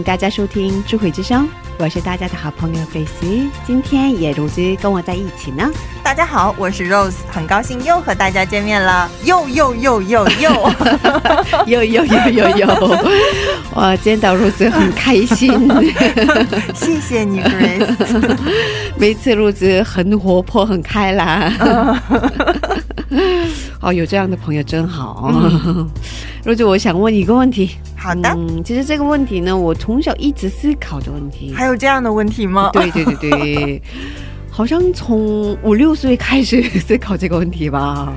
迎大家收听智慧之声，我是大家的好朋友菲西。今天也如子跟我在一起呢。大家好，我是 Rose，很高兴又和大家见面了，又又又又又，又又又又又，哇见到 Rose 很开心。谢谢你，Grace。每次如子很活泼很开朗。哦，有这样的朋友真好。如子，我想问一个问题。好的，嗯，其实这个问题呢，我从小一直思考的问题。还有这样的问题吗？对对对对，好像从五六岁开始思考这个问题吧。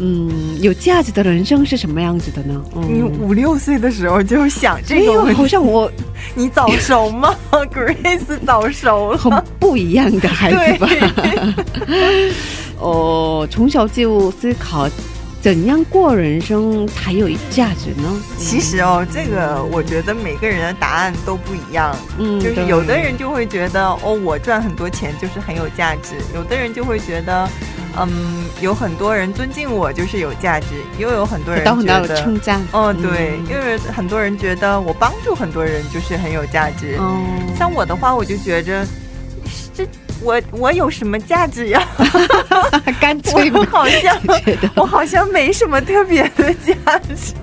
嗯，有价值的人生是什么样子的呢？你嗯，五六岁的时候就想这，个问题，好像我 你早熟吗？Grace 早熟很了。不一样的孩子吧。哦，从小就思考怎样过人生才有价值呢？其实哦，这个我觉得每个人的答案都不一样。嗯，就是有的人就会觉得哦，我赚很多钱就是很有价值；有的人就会觉得，嗯，有很多人尊敬我就是有价值；又有很多人得到很大的觉得，称赞。哦，对，嗯因为很多人觉得我帮助很多人就是很有价值。嗯，像我的话，我就觉着，这我我有什么价值呀？干脆我好像我好像没什么特别的价值。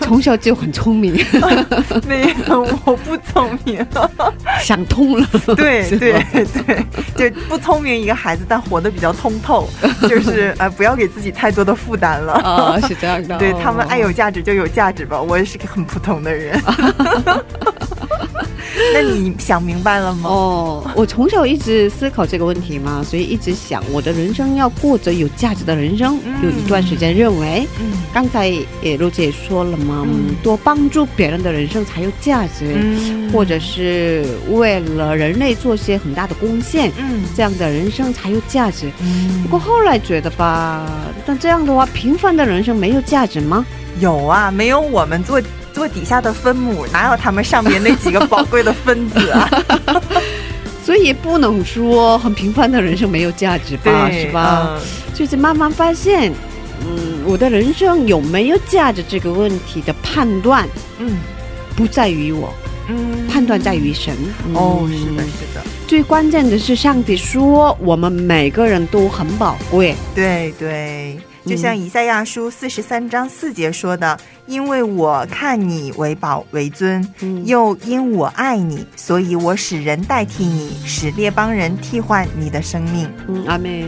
从小就很聪明，没有，我不聪明。想通了。对对 对，就不聪明一个孩子，但活得比较通透，就是呃，不要给自己太多的负担了。啊，是这样的。对他们爱哦有价值就有价值吧，我也是个很普通的人。那你想明白了吗？哦，我从小一直思考这个问题嘛，所以一直想我的人生要过着有价值的人生。嗯有一段时间认为，嗯刚才也露姐也说了嘛，嗯嗯多帮助别人的人生才有价值，嗯或者是为了人类做些很大的贡献，嗯这样的人生才有价值。嗯不过后来觉得吧，但这样的话，平凡的人生没有价值吗？有啊，没有我们做做底下的分母，哪有他们上面那几个宝贵的分子啊？所以不能说很平凡的人生没有价值吧，是吧？嗯就是慢慢发现，嗯，我的人生有没有价值这个问题的判断，嗯不在于我，嗯判断在于神。哦，嗯是的，是的，最关键的是上帝说我们每个人都很宝贵。对对。就像以赛亚书四十三章四节说的：“因为我看你为宝为尊，嗯又因我爱你，所以我使人代替你，使列邦人替换你的生命。嗯，阿妹。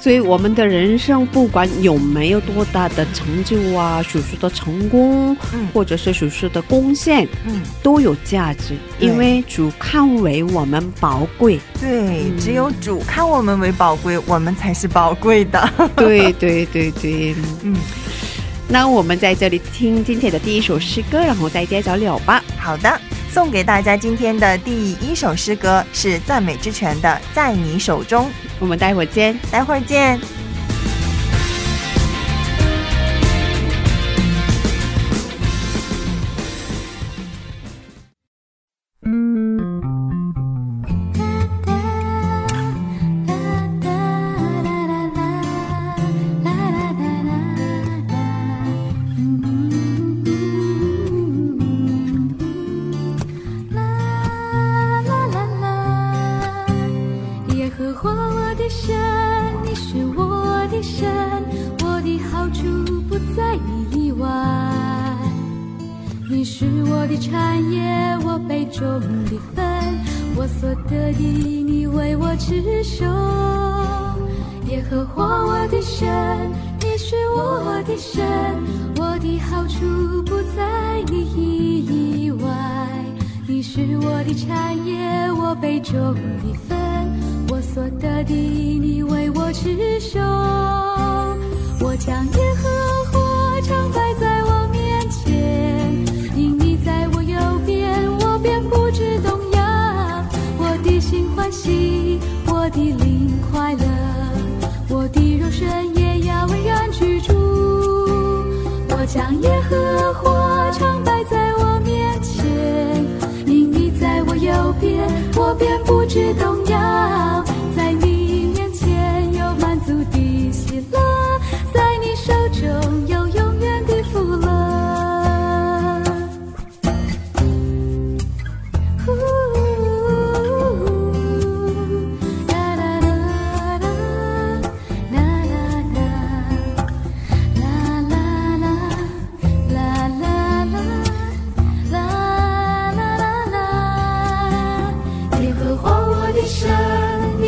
所以我们的人生不管有没有多大的成就啊，属实的成功，嗯或者是属实的贡献，嗯，都有价值，因为主看为我们宝贵。对，嗯只有主看我们为宝贵，我们才是宝贵的。对对对对。嗯，那我们在这里听今天的第一首诗歌，然后再接着聊吧。好的，送给大家今天的第一首诗歌是赞美之泉的《在你手中》，我们待会儿见。待会儿见。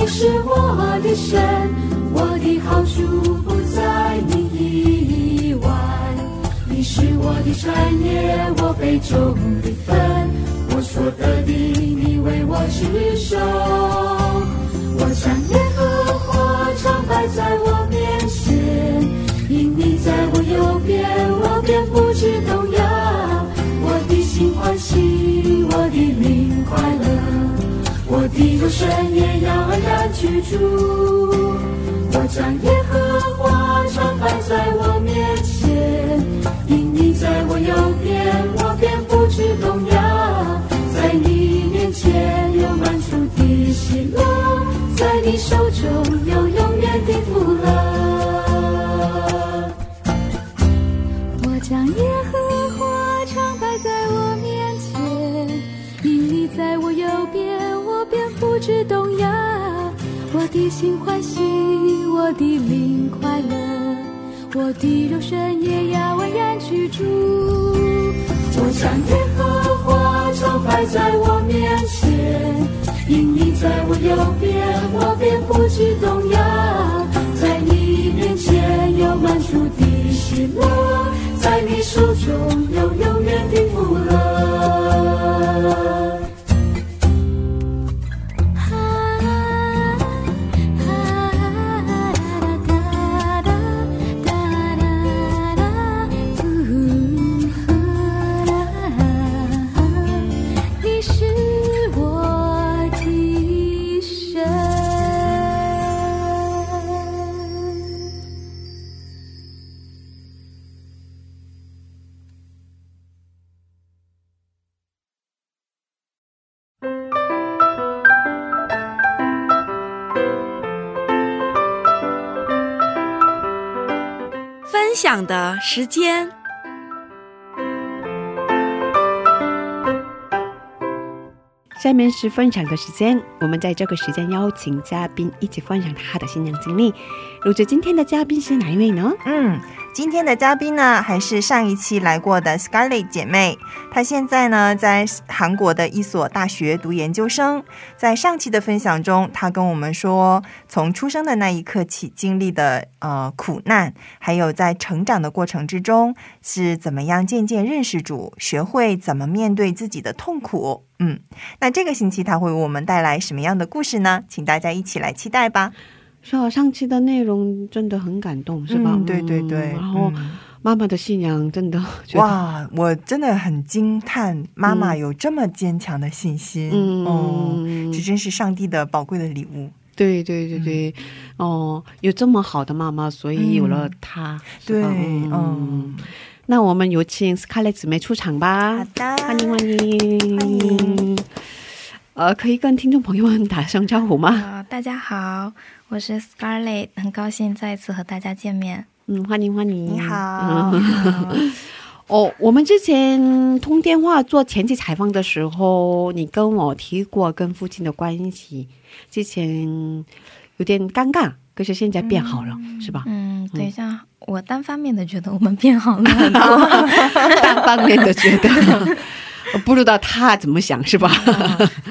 你是我的神，我的好处不在你以外。你是我的产业，我杯中的分，我所得的，你为我持守。我将耶和华常摆在我面前，因你在我右边，我便不知动摇。我的心欢喜，我的灵快乐，我的肉身也要安然居住。我将耶和华常摆在我面前，因你在我右边，我便不知动摇。在你面前有满足的喜乐，在你手中有永远的福乐。的心欢喜，我的灵快乐，我的肉身也要安然居住。我将耶和华常摆在我面前，因你在我右边，我便不知动摇。在你面前有满足的喜乐，在你手中有永远的福乐。分享的时间。下面是分享的时间，我们在这个时间邀请嘉宾一起分享他的新娘经历。录制，今天的嘉宾是哪一位呢？嗯，今天的嘉宾呢，还是上一期来过的 Scarlett 姐妹。她现在呢，在韩国的一所大学读研究生。在上期的分享中，她跟我们说，从出生的那一刻起经历的呃苦难，还有在成长的过程之中是怎么样渐渐认识主，学会怎么面对自己的痛苦。嗯，那这个星期她会为我们带来什么样的故事呢？请大家一起来期待吧。是啊，上期的内容真的很感动，是吧？嗯对对对嗯然后嗯妈妈的信仰真的，哇，我真的很惊叹，妈妈有这么坚强的信心，嗯哦，这真是上帝的宝贵的礼物。对对对对，哦，有这么好的妈妈，所以有了她。是对，吧嗯，那我们有请 Scarlett 姊妹出场吧。好的，欢迎欢迎欢迎。呃，可以跟听众朋友们打声招呼吗？好，大家好，我是 Scarlett，很高兴再次和大家见面。嗯，欢迎欢迎。你好嗯 哦，我们之前通电话做前期采访的时候，你跟我提过跟父亲的关系，之前有点尴尬，可是现在变好了，是吧？嗯，对，像我单方面的觉得我们变好了很多，单方面的觉得，我不知道他怎么想，是吧？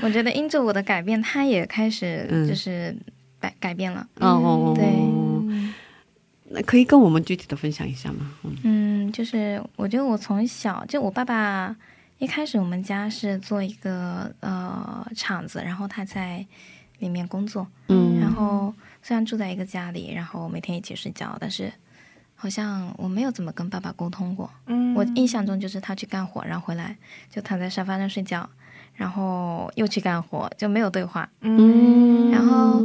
我觉得因着我的改变，他也开始嗯就是改改变了。哦哦哦，对那可以跟我们具体的分享一下吗？嗯嗯，就是我觉得我从小就我爸爸一开始我们家是做一个呃厂子，然后他在里面工作，嗯然后虽然住在一个家里，然后每天一起睡觉，但是好像我没有怎么跟爸爸沟通过。嗯我印象中就是他去干活，然后回来就躺在沙发上睡觉，然后又去干活，就没有对话。嗯然后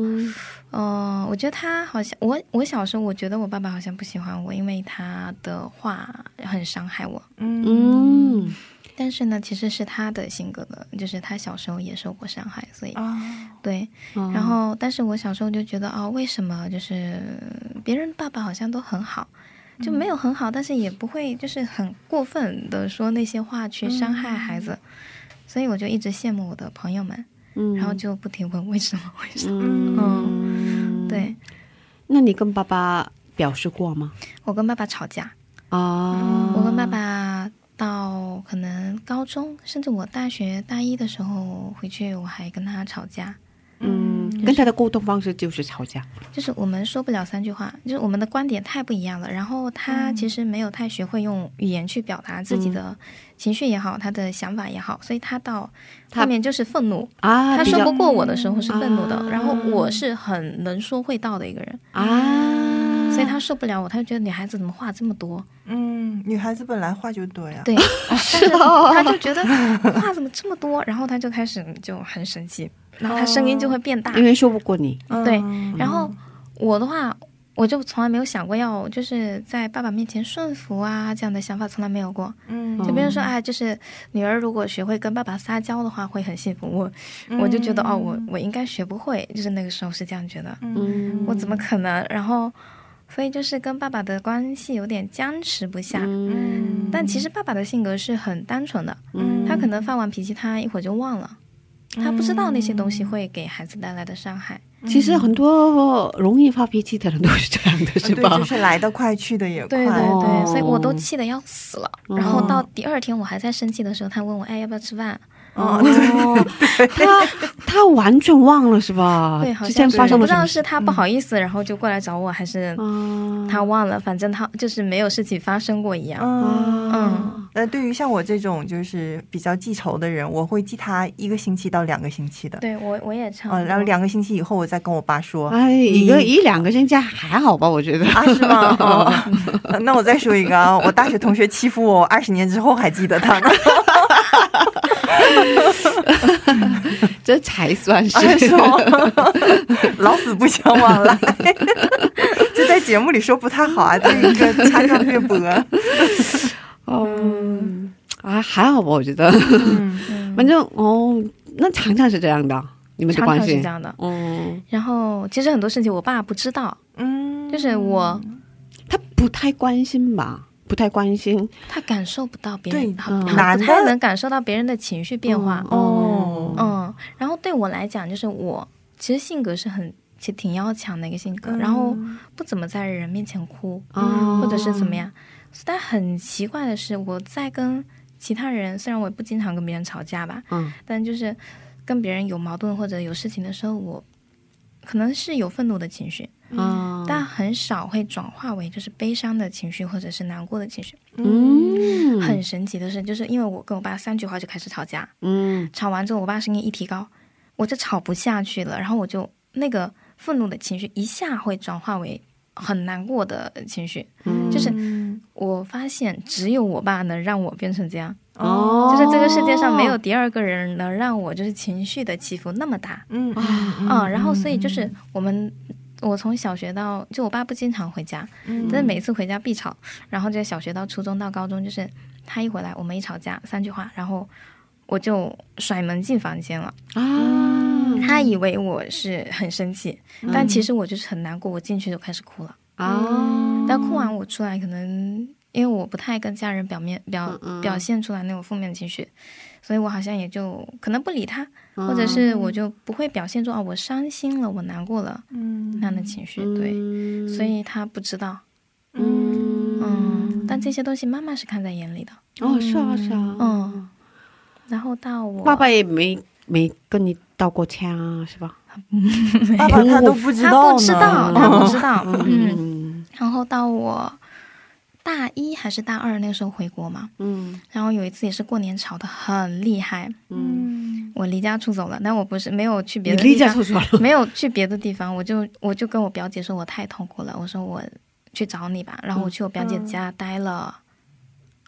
嗯、我觉得他好像我我小时候我觉得我爸爸好像不喜欢我，因为他的话很伤害我。嗯嗯但是呢，其实是他的性格的，就是他小时候也受过伤害，所以啊对。嗯然后，但是我小时候就觉得，哦，为什么就是别人爸爸好像都很好，就没有很好，但是也不会就是很过分的说那些话去伤害孩子，所以我就一直羡慕我的朋友们，嗯然后就不停问为什么为什么。嗯对那你跟爸爸表示过吗？我跟爸爸吵架，啊，我跟爸爸到可能高中，甚至我大学大一的时候回去，我还跟他吵架。嗯，跟他的沟通方式就是吵架。就是我们说不了三句话，就是我们的观点太不一样了。然后他其实没有太学会用语言去表达自己的情绪也好，他的想法也好，所以他到后面就是愤怒。啊，他说不过我的时候是愤怒的，啊然后我是很能说会道的一个人，啊，所以他受不了我，他就觉得女孩子怎么话这么多？嗯，女孩子本来话就多呀。对，但是他就觉得话怎么这么多，然后他就开始就很生气，然后他声音就会变大。因为说不过你，嗯对，然后我的话，我就从来没有想过要就是在爸爸面前顺服啊，这样的想法从来没有过。嗯就比如说，哎，就是女儿如果学会跟爸爸撒娇的话，会很幸福。我我就觉得，哦，我我应该学不会，就是那个时候是这样觉得，嗯我怎么可能？然后，所以就是跟爸爸的关系有点僵持不下。嗯但其实爸爸的性格是很单纯的，嗯他可能发完脾气，他一会儿就忘了，他不知道那些东西会给孩子带来的伤害。其实很多容易发脾气的人都是这样的，是对，吧？就是来得快，去的也快。对对哦对，所以我都气得要死了。哦然后到第二天我还在生气的时候，他问我，哎，要不要吃饭？哦，哦，他他完全忘了是吧？对，好之前像是不知发生了什么事？道是他不好意思，然后就过来找我，还是啊他忘了，反正他就是没有事情发生过一样。嗯嗯呃，对于像我这种就是比较记仇的人，我会记他一个星期到两个星期的。对我我也差不嗯，多。然后两个星期以后，我再跟我爸说。哎，一个一两个星期还好吧，我觉得。啊，是吗？哦，呃那我再说一个啊，我大学同学欺负我，二十年之后还记得他呢。这才算是。啊是吗？老死不相往来，这在节目里说不太好啊，这一个掐掉略播。嗯，啊，还好吧，我觉得。反正哦，那常常是这样的，你们的常关系常是这。样的。嗯，然后其实很多事情我爸不知道，嗯，就是我他不太关心吧，不太关心。他感受不到别人，对他不太能感受到别人的情绪变化。哦嗯，然后对我来讲，就是我其实性格是很其实挺要强的一个性格，然后不怎么在人面前哭，哦或者是怎么样。但很奇怪的是，我在跟其他人，虽然我也不经常跟别人吵架吧，嗯但就是跟别人有矛盾或者有事情的时候，我可能是有愤怒的情绪，啊，但很少会转化为就是悲伤的情绪或者是难过的情绪。嗯，很神奇的是，就是因为我跟我爸三句话就开始吵架，嗯。吵完之后，我爸声音一提高，我就吵不下去了，然后我就那个愤怒的情绪一下会转化为很难过的情绪，嗯。就是我发现只有我爸能让我变成这样，哦，就是这个世界上没有第二个人能让我就是情绪的起伏那么大，嗯嗯，然后所以就是我们。我从小学到就我爸不经常回家，嗯但是每次回家必吵。然后就小学到初中到高中，就是他一回来，我们一吵架三句话，然后我就甩门进房间了。啊他以为我是很生气，但其实我就是很难过，我进去就开始哭了。啊，但哭完我出来，可能因为我不太跟家人表面表表现出来那种负面的情绪，所以我好像也就可能不理他，或者是我就不会表现出啊，我伤心了，我难过了嗯。那样的情绪，对，嗯。所以他不知道，嗯。嗯，但这些东西妈妈是看在眼里的，哦，是啊是啊，嗯，然后到我爸爸也没没跟你道过歉啊，是吧？爸爸他都不知道他，不知道，他不知道，嗯，嗯然后到我大一还是大二那个时候回国嘛，嗯。然后有一次也是过年吵得很厉害，嗯，我离家出走了，但我不是没有去别的地方，离家出走了，没有去别的地方，我就我就跟我表姐说我太痛苦了，我说我去找你吧，然后我去我表姐家待了，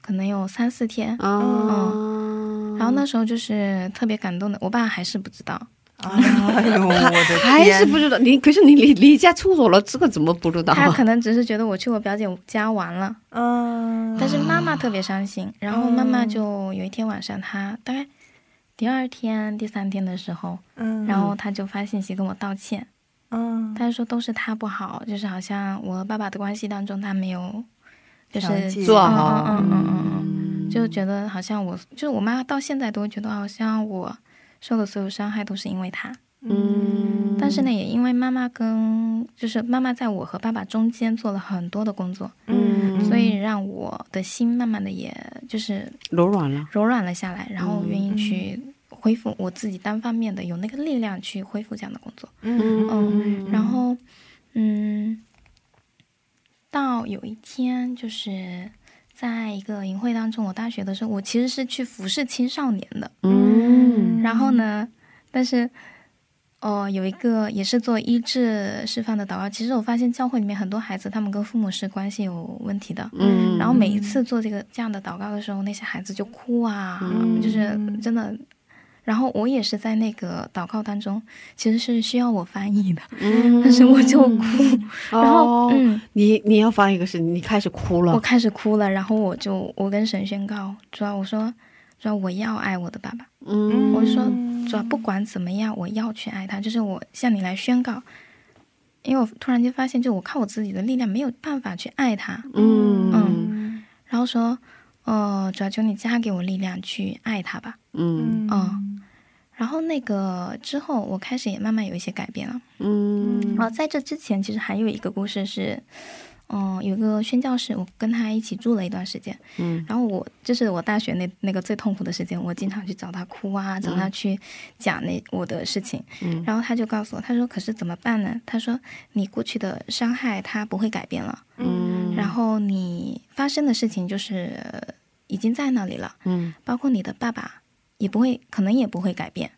可能有三四天，嗯，然后那时候就是特别感动的，我爸还是不知道，哎呦，我的天，还是不知道你，可是你离离家出走了，这个怎么不知道？他可能只是觉得我去我表姐家玩了，嗯，但是妈妈特别伤心，然后妈妈就有一天晚上，她大概第二天、第三天的时候，嗯，然后她就发信息跟我道歉，嗯，她就说都是她不好，就是好像我和爸爸的关系当中，她没有，就是做嗯好，嗯嗯嗯嗯。嗯，就觉得好像我，就是我妈到现在都觉得好像我受的所有伤害都是因为他，嗯，但是呢，也因为妈妈跟就是妈妈在我和爸爸中间做了很多的工作，嗯，所以让我的心慢慢的也就是柔软了，柔软了下来，然后愿意去恢复我自己单方面的有那个力量去恢复这样的工作。嗯嗯，然后嗯，到有一天就是在一个营会当中，我大学的时候，我其实是去服侍青少年的。嗯然后呢，但是。哦，有一个也是做医治释放的祷告。其实我发现教会里面很多孩子，他们跟父母是关系有问题的。嗯，然后每一次做这个这样的祷告的时候，那些孩子就哭啊，嗯就是真的。然后我也是在那个祷告当中，其实是需要我翻译的，嗯，但是我就哭，然后哦，嗯，你你要发一个是你开始哭了，我开始哭了，然后我就我跟神宣告，主要我说，主要我要爱我的爸爸，嗯，我说主要不管怎么样，我要去爱他，就是我向你来宣告，因为我突然间发现，就我靠我自己的力量没有办法去爱他，嗯。嗯。然后说，呃，主要求你加给我力量去爱他吧。嗯嗯，然后那个之后，我开始也慢慢有一些改变了。嗯然后在这之前，其实还有一个故事是，嗯、有一个宣教士，我跟他一起住了一段时间。嗯然后我就是我大学那那个最痛苦的时间，我经常去找他哭啊，找他去讲那我的事情。嗯然后他就告诉我，他说：“可是怎么办呢？”他说：“你过去的伤害，他不会改变了。嗯，然后你发生的事情就是呃已经在那里了，嗯包括你的爸爸也不会，可能也不会改变，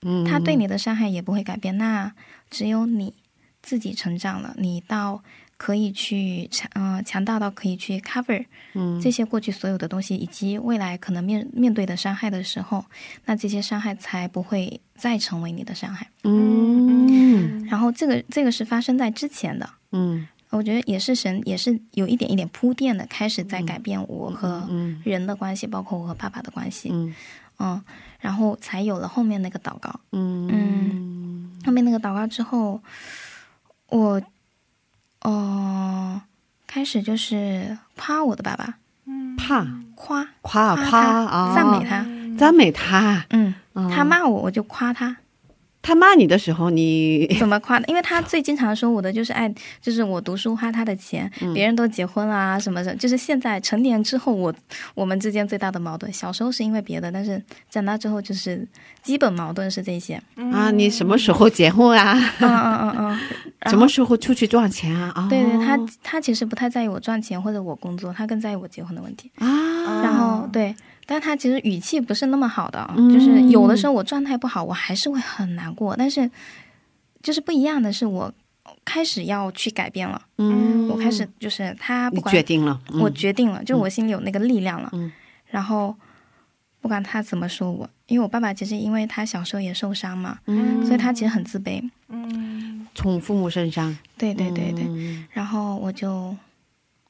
嗯，他对你的伤害也不会改变。那只有你自己成长了，你到可以去强呃强大到可以去 cover 嗯。这些过去所有的东西，以及未来可能面面对的伤害的时候，那这些伤害才不会再成为你的伤害。嗯。然后这个这个是发生在之前的。嗯。我觉得也是神，也是有一点一点铺垫的，开始在改变我和嗯人的关系，包括我和爸爸的关系，嗯。嗯，然后才有了后面那个祷告。嗯。后面那个祷告之后，我，哦、开始就是夸我的爸爸，怕。夸。夸夸赞美他，赞美他，嗯，啊他骂我我就夸他，他骂你的时候，你 怎么夸的？因为他最经常说我的就是爱，就是我读书花他的钱，嗯别人都结婚啦、什么的。就是现在成年之后，我我们之间最大的矛盾，小时候是因为别的，但是长大之后就是基本矛盾是这些。啊，你什么时候结婚啊？嗯嗯嗯嗯。什么时候出去赚钱啊？啊，对对，他他其实不太在意我赚钱或者我工作，他更在意我结婚的问题。啊，然后对，但他其实语气不是那么好的，嗯就是有的时候我状态不好，我还是会很难过。但是就是不一样的是，我开始要去改变了。嗯，我开始就是他不管决定了，嗯我决定了，就我心里有那个力量了。嗯然后不管他怎么说我，因为我爸爸其实因为他小时候也受伤嘛，嗯所以他其实很自卑。从父母身上，对对对对。嗯然后我就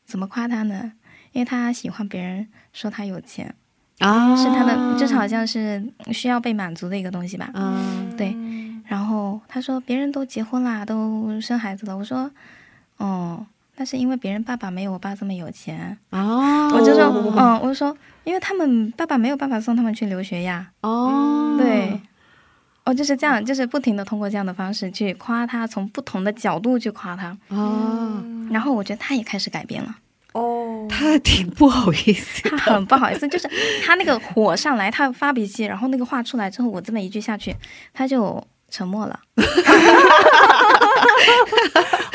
怎么夸他呢？因为他喜欢别人说他有钱，啊，是他的，就是好像是需要被满足的一个东西吧。嗯对。然后他说别人都结婚啦，都生孩子了。我说，哦，那是因为别人爸爸没有我爸这么有钱，哦，我就说，嗯，我就说，因为他们爸爸没有办法送他们去留学呀，哦，对，哦就是这样，就是不停的通过这样的方式去夸他，从不同的角度去夸他，哦，然后我觉得他也开始改变了，哦，他挺不好意思 他很不好意思，就是他那个火上来，他发脾气，然后那个话出来之后，我这么一句下去，他就沉默了。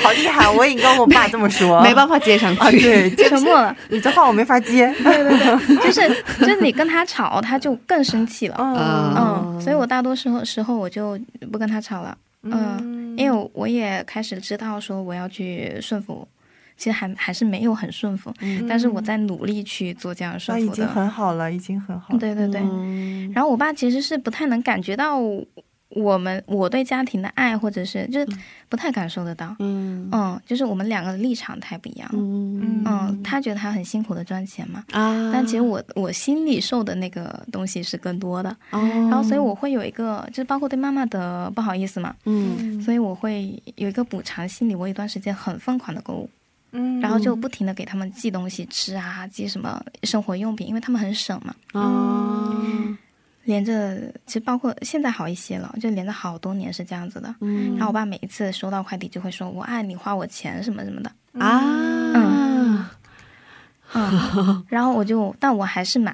好厉害！我已经跟我爸这么说，没办法接上啊，去。对，沉默了，你这话我没法接。对对对，就是就是你跟他吵，他就更生气了。嗯嗯，所以我大多时候时候我就不跟他吵了。嗯，因为我也开始知道说我要去顺服，其实还还是没有很顺服，但是我在努力去做这样那已经顺服的。很好了，已经很好了。对对对，嗯然后我爸其实是不太能感觉到我们我对家庭的爱，或者是就是不太感受得到。嗯嗯，就是我们两个的立场太不一样。嗯嗯，他觉得他很辛苦的赚钱嘛，啊，但其实我我心里受的那个东西是更多的。哦，然后所以我会有一个，就是包括对妈妈的不好意思嘛，嗯所以我会有一个补偿心理。我有一段时间很疯狂的购物，嗯然后就不停的给他们寄东西吃啊，寄什么生活用品，因为他们很省嘛。啊连着其实包括现在好一些了，就连着好多年是这样子的。嗯然后我爸每一次收到快递就会说：“我爱你，花我钱什么什么的。啊，嗯”然后我就，但我还是买，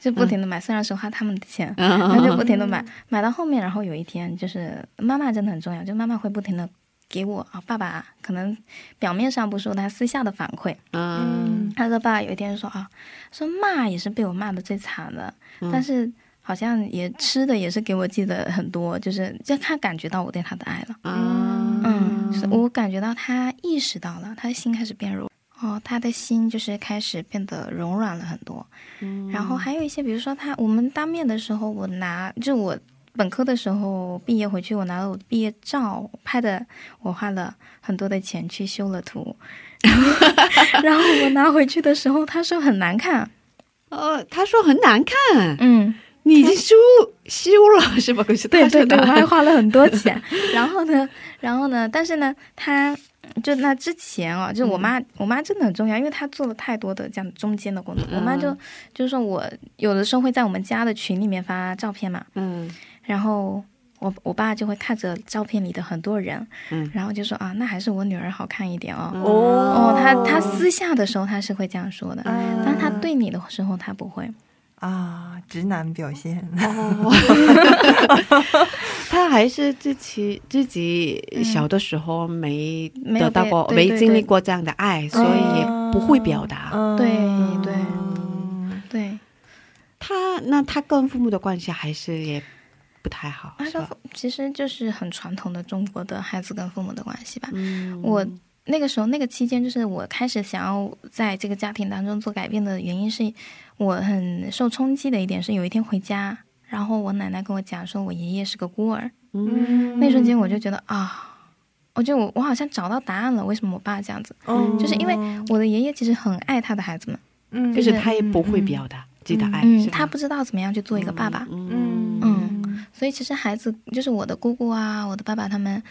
就不停的买，虽然是花他们的钱，嗯然后就不停的买，买到后面，然后有一天就是妈妈真的很重要，就妈妈会不停的给我啊，爸爸可能表面上不说，他私下的反馈。嗯他说爸爸有一天说啊，说骂也是被我骂的最惨的，但是好像也吃的也是给我寄的很多，就是就他感觉到我对他的爱了。啊，嗯，是我感觉到他意识到了，他的心开始变柔。哦，他的心就是开始变得柔软了很多。嗯然后还有一些，比如说他我们当面的时候，我拿就我本科的时候毕业回去，我拿了我的毕业照拍的，我花了很多的钱去修了图，然后我拿回去的时候，他说很难看。呃，他说很难看，嗯，你已经修修了是吧？可是对对对，我还花了很多钱。然后呢，然后呢，但是呢，他就那之前哦，就我妈，我妈真的很重要，因为她做了太多的这样中间的工作。我妈就就是说我有的时候会在我们家的群里面发照片嘛，嗯然后我我爸就会看着照片里的很多人，嗯。然后就说啊，那还是我女儿好看一点哦。哦。哦，他他私下的时候他是会这样说的，啊。但他对你的时候他不会。啊，直男表现。哦，他还是自己自己小的时候没没得到过，没经历过这样的爱，所以也不会表达。嗯对对。对，他那他跟父母的关系还是也不太好，他跟是吧？其实就是很传统的中国的孩子跟父母的关系吧。嗯，我那个时候那个期间，就是我开始想要在这个家庭当中做改变的原因，是我很受冲击的一点是，有一天回家，然后我奶奶跟我讲说，我爷爷是个孤儿。嗯那瞬间我就觉得啊，我就我我好像找到答案了，为什么我爸这样子？嗯就是因为我的爷爷其实很爱他的孩子们，嗯就是他也不会表达自己的爱，嗯，他不知道怎么样去做一个爸爸，嗯嗯，所以其实孩子就是我的姑姑啊，我的爸爸他们，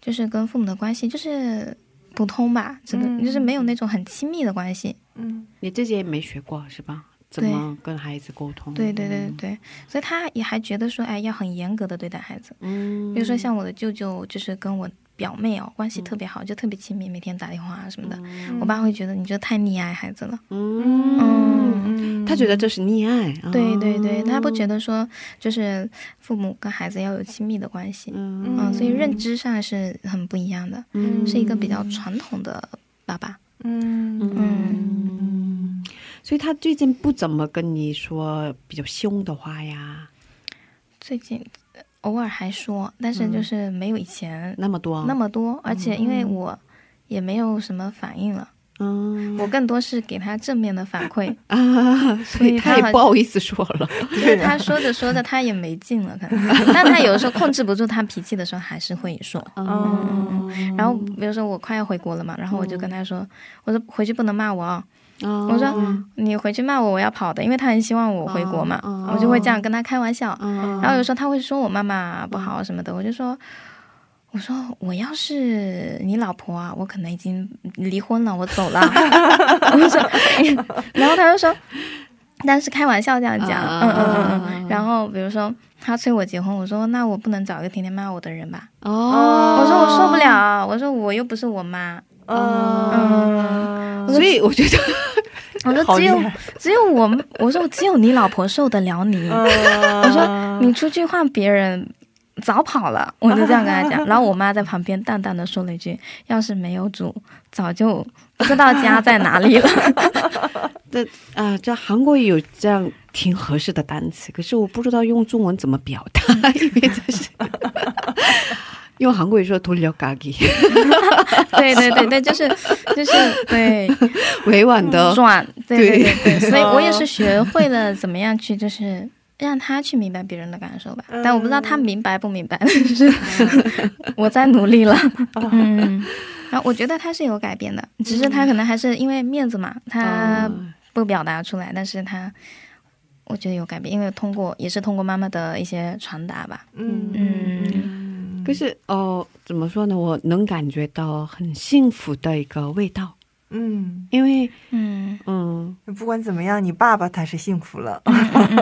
就是跟父母的关系就是普通吧，只能、嗯就是没有那种很亲密的关系。嗯你自己也没学过是吧？怎么跟孩子沟通？对对对对对，所以他也还觉得说，哎，要很严格的对待孩子。嗯，比如说像我的舅舅，就是跟我表妹哦关系特别好，就特别亲密，每天打电话啊什么的。我爸会觉得你这太溺爱孩子了。嗯，嗯，他觉得这是溺爱，对对对，他不，觉得说就是父母跟孩子要有亲密的关系。嗯。嗯，所以认知上是很不一样的，嗯。是一个比较传统的爸爸。嗯。嗯，所以他最近不怎么跟你说比较凶的话呀，最近呃偶尔还说，但是就是没有以前那么多，那么多，而且因为我也没有什么反应了，嗯。我更多是给他正面的反馈，啊，所以他也不好意思说了，对他说着说着他也没劲了，可能，但他有的时候控制不住他脾气的时候还是会说。嗯然后比如说我快要回国了嘛，然后我就跟他说，我说回去不能骂我啊，嗯我说你回去骂我，我要跑的，因为他很希望我回国嘛，嗯我就会这样跟他开玩笑。嗯。然后有时候他会说我妈妈不好什么的，我就说，我说我要是你老婆啊，我可能已经离婚了，我走了。我说，然后他就说，但是开玩笑这样讲，啊嗯嗯嗯嗯。然后比如说他催我结婚，我说那我不能找一个天天骂我的人吧？哦，我说我受不了，我说我又不是我妈，嗯，所以我觉得我说只有只有我们，我说只有你老婆受得了你。我我说你出去换别人，早跑了。我就这样跟他讲，然后我妈在旁边淡淡的说了一句：“要是没有煮，早就不知道家在哪里了。这啊，这韩国也有这样挺合适的单词，可是我不知道用中文怎么表达，因为这是用韩国语说돌려가기，” 对对对对，就是就是对委婉的转，对对对对，所以我也哦是学会了怎么样去就是。让他去明白别人的感受吧，但我不知道他明白不明白，但是我在努力了。嗯，然后我觉得他是有改变的，只是他可能还是因为面子嘛，他嗯不表达出来，但是他我觉得有改变，因为通过也是通过妈妈的一些传达吧。嗯嗯 可是哦，怎么说呢？我能感觉到很幸福的一个味道，嗯，因为嗯。嗯。不管怎么样，你爸爸他是幸福了，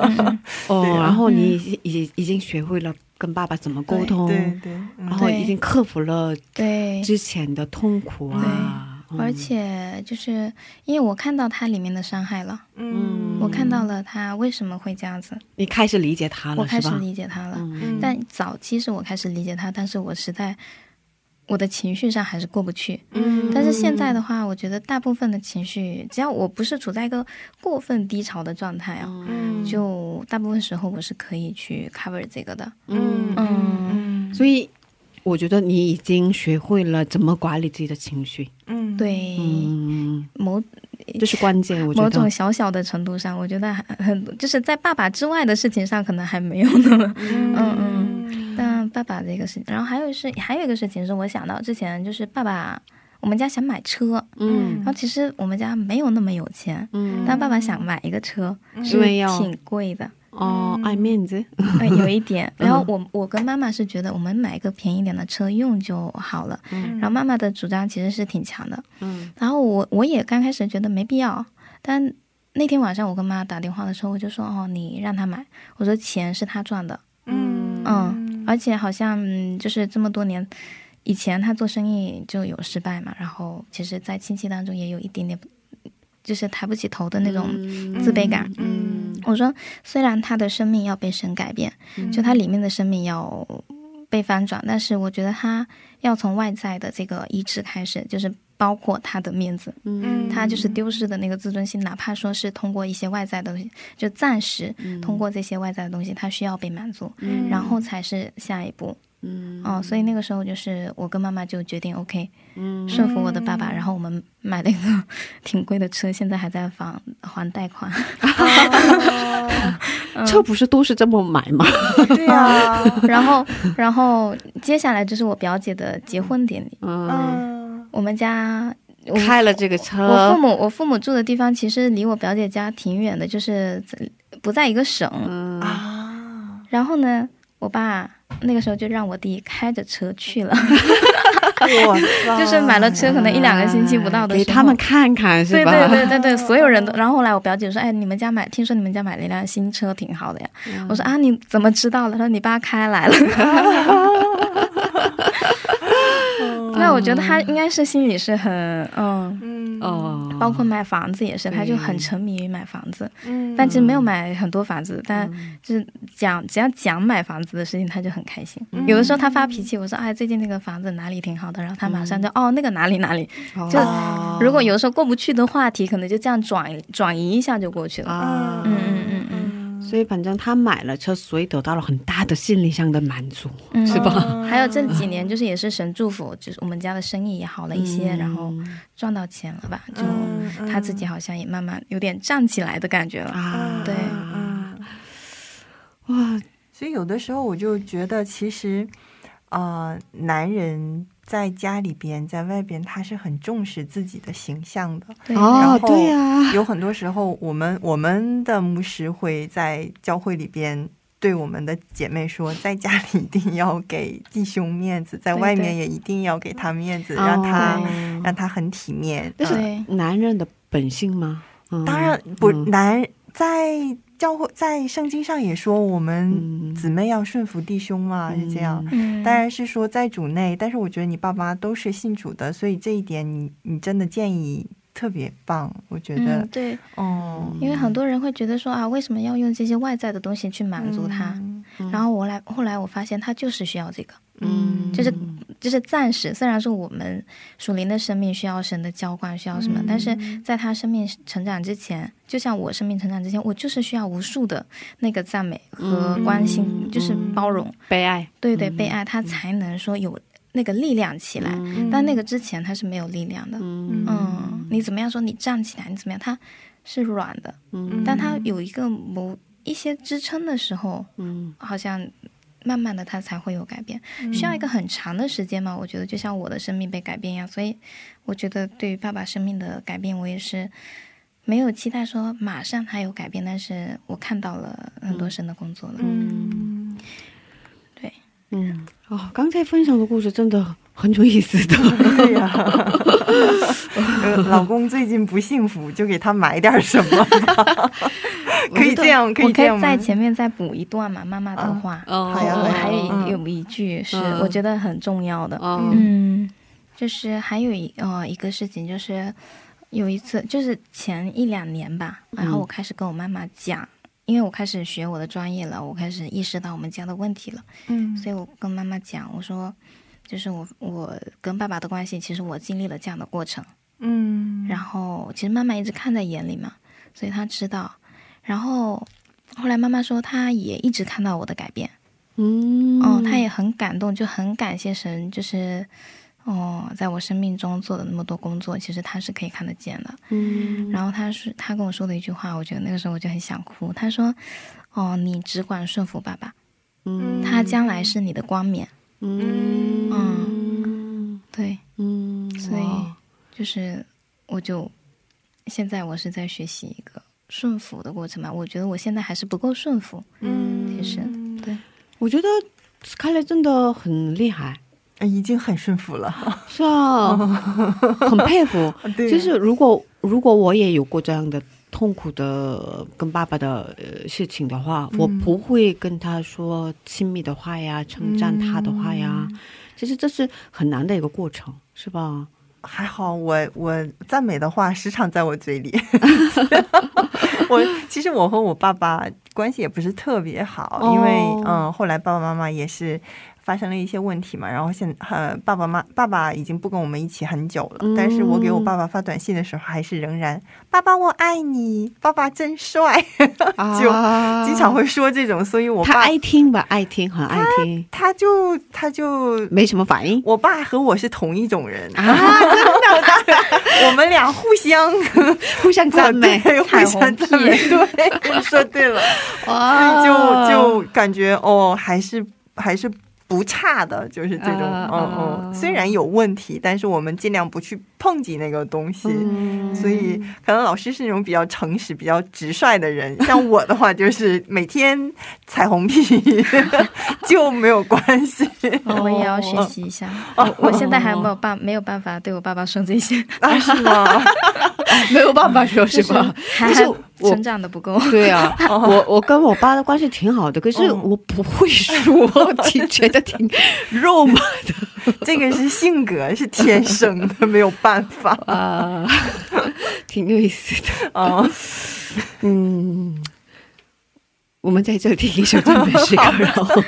哦，然后你已经已经已经学会了跟爸爸怎么沟通，对对，嗯。然后已经克服了对，之前的痛苦啊，嗯而且就是因为我看到他里面的伤害了，嗯，我看到了他为什么会这样子，你开始理解他了，我开始？理解他了。嗯嗯，但早期是我开始理解他，但是我实在我的情绪上还是过不去。嗯，但是现在的话，我觉得大部分的情绪，只要我不是处在一个过分低潮的状态啊，嗯就大部分时候我是可以去 cover 这个的。嗯嗯，所以我觉得你已经学会了怎么管理自己的情绪，嗯，对，嗯，某这是关键，我觉某种。小小的程度上，我觉得很很就是在爸爸之外的事情上，可能还没有那么。嗯。嗯但爸爸这个事情，然后还有是还有一个事情是我想到之前就是爸爸，我们家想买车，嗯。然后其实我们家没有那么有钱，嗯，但爸爸想买一个车，是挺贵的，哦，爱面子，对有一点。嗯。然后我我跟妈妈是觉得我们买一个便宜点的车用就好了，嗯。然后妈妈的主张其实是挺强的，嗯。然后我我也刚开始觉得没必要，但那天晚上我跟妈打电话的时候，我就说哦，你让他买，我说钱是他赚的，嗯。嗯，而且好像嗯就是这么多年以前他做生意就有失败嘛，然后其实，在亲戚当中也有一点点就是抬不起头的那种自卑感。嗯我说，虽然他的生命要被神改变，嗯就他里面的生命要被翻转，但是我觉得他要从外在的这个医治开始，就是包括他的面子，嗯他就是丢失的那个自尊心，哪怕说是通过一些外在的东西，就暂时通过这些外在的东西，他需要被满足，嗯。然后才是下一步。嗯哦，所以那个时候就是我跟妈妈就决定，OK，嗯说服我的爸爸，然后我们买了一个 挺贵的车，现在还在房还贷款。车不是都是这么买吗？对呀，然后，然后接下来就是我表姐的结婚典礼。嗯，嗯我们家我开了这个车我父，母我父母住的地方其实离我表姐家挺远的，就是在不在一个省。嗯啊，然后呢，我爸那个时候就让我弟开着车去了，就是买了车，可能一两个星期不到的时候，给他们看看是对吧？对对对对，所有人都。然后后来我表姐说：“哎，你们家买，听说你们家买了一辆新车，挺好的呀。嗯我说：“啊，你怎么知道了？”他说：“你爸开来了。” 那我觉得他应该是心里是很嗯，嗯。哦，包括买房子也是，他就很沉迷于买房子，嗯。但其实没有买很多房子，但就是讲只要讲买房子的事情，他就很开心。有的时候他发脾气，我说：“哎，最近那个房子哪里挺好的。”然后他马上就哦，那个哪里哪里。就哦如果有的时候过不去的话题，可能就这样转转移一下就过去了。嗯所以反正他买了车，所以得到了很大的心理上的满足，嗯，是吧？还有这几年，就是也是神祝福，就是我们家的生意也好了一些，然后赚到钱了吧，就嗯他自己好像也慢慢有点站起来的感觉了。啊，对啊，哇，所以有的时候我就觉得，其实，呃，男人在家里边，在外边，他是很重视自己的形象的。哦然，后对呀，有很多时候，我们我们的牧师会在教会里边对我们的姐妹说，在家里一定要给弟兄面子，在外面也一定要给他面子，哦让他让他很体面。这是男人的本性吗？嗯当然不嗯男在教会在圣经上也说，我们嗯。姊妹要顺服弟兄嘛，是这样。嗯，当然是说在主内，但是我觉得你爸妈都是信主的，所以这一点你你真的建议特别棒，我觉得嗯，对，哦，因为很多人会觉得说啊，为什么要用这些外在的东西去满足他？嗯。然后我来后来我发现他就是需要这个，嗯，就是就是暂时，虽然说我们属灵的生命需要神的浇灌，需要什么，嗯。但是在他生命成长之前，就像我生命成长之前，我就是需要无数的那个赞美和关心，嗯就是包容，被爱，对对，被爱，他才能说有那个力量起来。嗯。但那个之前他是没有力量的，嗯。嗯，你怎么样说你站起来，你怎么样，他是软的，嗯。但他有一个某一些支撑的时候，嗯。好像慢慢的他才会有改变，需要一个很长的时间嘛。我觉得就像我的生命被改变一样，所以我觉得对于爸爸生命的改变，我也是没有期待说马上他有改变，但是我看到了很多神的工作了。嗯，对，嗯哦，刚才分享的故事真的很有意思的。对呀、呃老公最近不幸福，就给他买点什么吧，可以这样，可我可以在？前面再补一段嘛，妈妈的话。哦好呀好呀我还嗯有一句是嗯我觉得很重要的，哦嗯，就是还有一呃一个事情，就是有一次，就是前一两年吧，然后我开始跟我妈妈讲，因为我开始学我的专业了，我开始意识到我们家的问题了，嗯。所以我跟妈妈讲，我说，就是我我跟爸爸的关系，其实我经历了这样的过程，嗯，然后其实妈妈一直看在眼里嘛，所以她知道，然后后来妈妈说，她也一直看到我的改变。嗯。哦，她也很感动，就很感谢神，就是哦，在我生命中做的那么多工作，其实他是可以看得见的。嗯然后他是他跟我说的一句话，我觉得那个时候我就很想哭。他说：“哦，你只管顺服爸爸，嗯他将来是你的光冕。嗯嗯对，嗯，所以就是我就现在我是在学习一个顺服的过程嘛。我觉得我现在还是不够顺服，嗯，其实对，我觉得 Scarlett 真的很厉害，呃已经很顺服了。是啊，很佩服。对就是如果如果我也有过这样的痛苦的跟爸爸的呃事情的话，嗯我不会跟他说亲密的话呀，称赞他的话呀。嗯其实这是很难的一个过程，是吧？还好我，我赞美的话时常在我嘴里。我其实我和我爸爸关系也不是特别好，因为哦嗯，后来爸爸妈妈也是发生了一些问题嘛，然后现呃爸爸妈爸爸已经不跟我们一起很久了，嗯但是我给我爸爸发短信的时候，还是仍然爸爸我爱你，爸爸真帅，就啊经常会说这种，所以我他爸爱听吧，爱听，很爱听，他就他就没什么反应我爸和我是同一种人，啊，真的，我们俩互相互相赞美，互相赞美，对，你说对了，哇。就就感觉哦，还是还是不差的，就是这种，啊嗯啊嗯，虽然有问题，但是我们尽量不去碰及那个东西。嗯所以，可能老师是那种比较诚实、比较直率的人，像我的话，就是每天彩虹屁 就没有关系 我也要学习一下。我我现在还没有办没有办法对我爸爸说这些，啊，是吗？没有办法说，是吧？还但是成长的不够。对啊，我我跟我爸的关系挺好的，可是嗯我不会说，挺 觉得挺肉麻的这个是性格，是天生的，没有办法啊，挺有意思的。啊。嗯，我们在这里听一首赞美诗歌，然后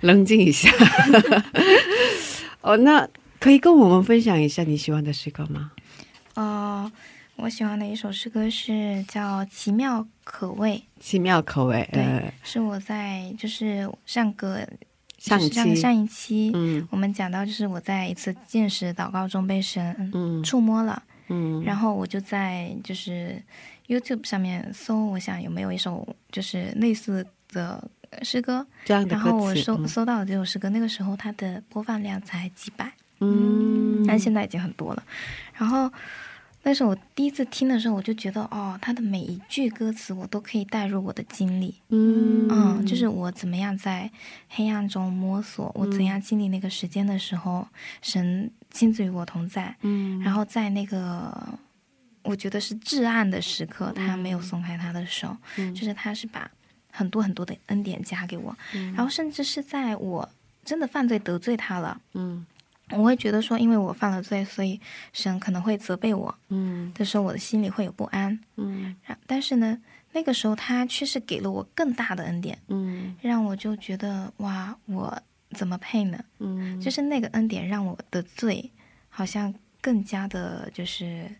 冷静一下。哦，那可以跟我们分享一下你喜欢的诗歌吗？哦，我喜欢的一首诗歌是叫《奇妙可味》，奇妙可味，对呃，是我在就是上个上上上一期、嗯我们讲到，就是我在一次见识祷告中被神嗯触摸了，嗯，然后我就在就是 YouTube 上面搜，我想有没有一首就是类似的诗歌，这样的歌然后我词，搜搜到了这首诗歌，那个时候它的播放量才几百，嗯，但现在已经很多了。然后那时候我第一次听的时候，我就觉得哦，他的每一句歌词我都可以带入我的经历。嗯。嗯，就是我怎么样在黑暗中摸索，我嗯怎样经历那个时间的时候，神亲自与我同在。嗯。然后在那个我觉得是至暗的时刻，他没有松开他的手，嗯。就是他是把很多很多的恩典加给我，然后甚至是在我真的犯罪得罪他了，嗯我会觉得说，因为我犯了罪，所以神可能会责备我嗯的时候，我的心里会有不安。嗯然但是呢，那个时候他却是给了我更大的恩典，嗯让我就觉得哇，我怎么配呢？嗯，就是那个恩典让我的罪好像更加的，就是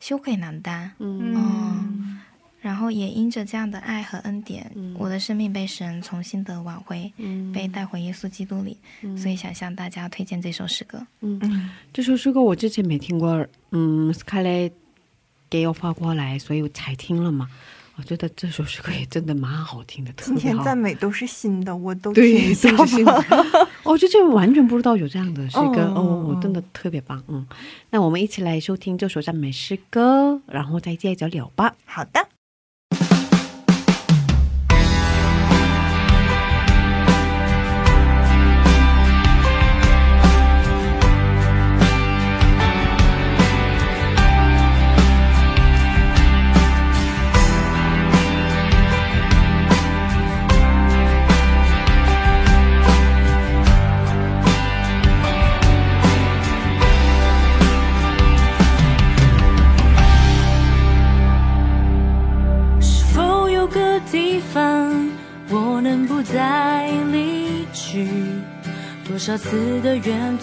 羞愧难当。嗯嗯然后也因着这样的爱和恩典，嗯我的生命被神重新的挽回，嗯被带回耶稣基督里。所以想向大家推荐这首诗歌。嗯这首诗歌我之前没听过，嗯，Scarlett 给我发过来，所以我才听了嘛。我觉得这首诗歌也真的蛮好听的，特今天。赞美都是新的，我都是新的吧。。我之前完全不知道有这样的诗歌，嗯哦，我真的特别棒。嗯，那我们一起来收听这首赞美诗歌，然后再接着聊吧。好的。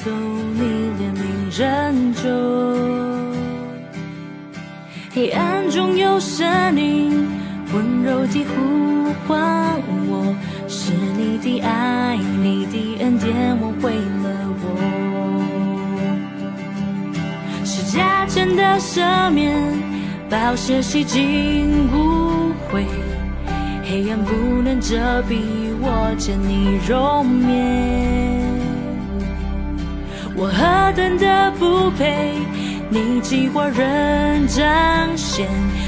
走，你怜悯拯救。黑暗中有声音，温柔地呼唤我，是你的爱，你的恩典，我回了我。是加成的赦免，宝血洗净污秽，黑暗不能遮蔽我见你容颜。我何等的不配，你计划仍彰显，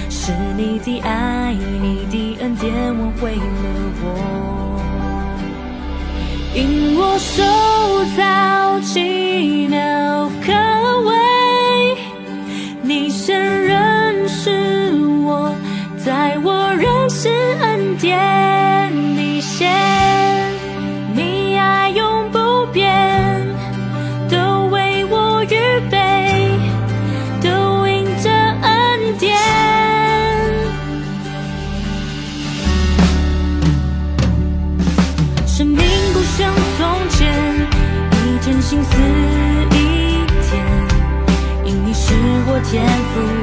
是你的爱，你的恩典挽回了我。因我受造奇妙可畏，你先认识我，在我认识恩典天赋，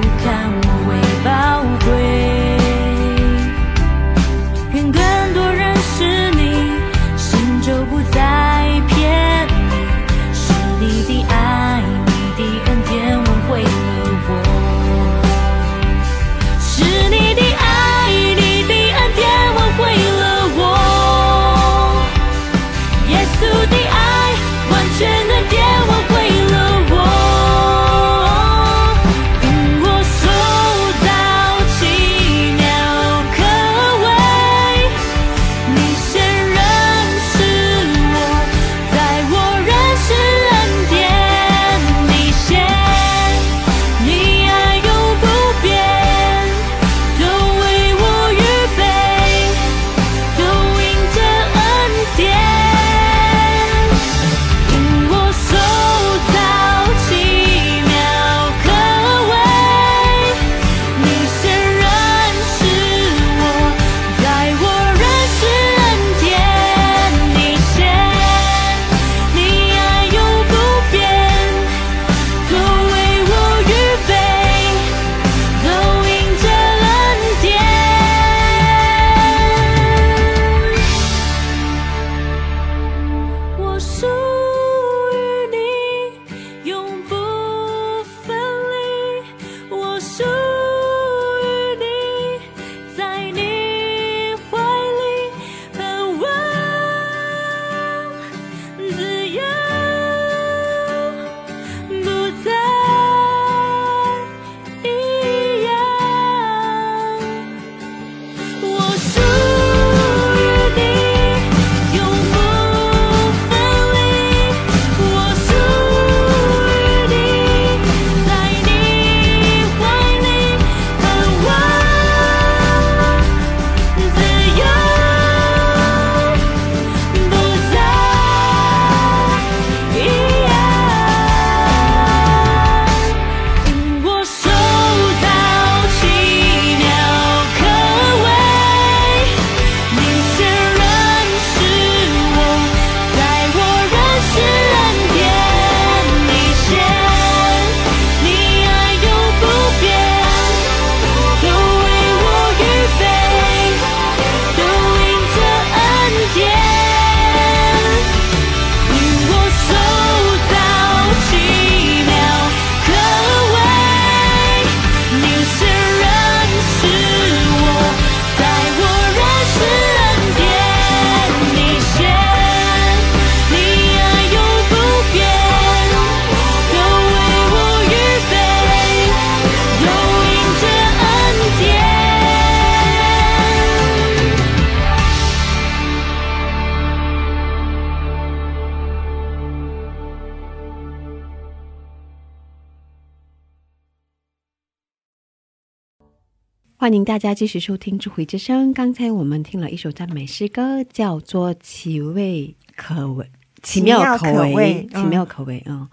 欢迎大家继续收听《智慧之声》。刚才我们听了一首赞美诗歌，叫做《奇味可味》，奇妙口奇妙可味奇妙口味。嗯，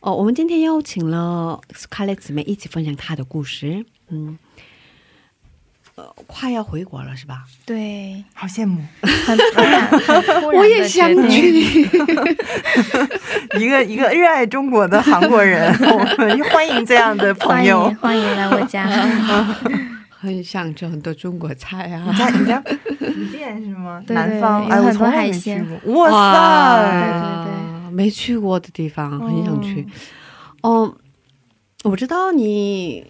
哦，我们今天邀请了 Scarlett 姊妹一起分享她的故事。嗯，呃，快要回国了是吧？对，好羡慕，很突然，很突然我也想去。一个一个热爱中国的韩国人，我们欢迎这样的朋欢友迎。欢迎来我家。很想吃很多中国菜你啊！家你家福建是吗？对对南方，有哎，我很多从来没海鲜去过。哇塞！对对没去过的地方，很想去。哦，我知道你，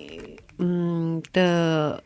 嗯的，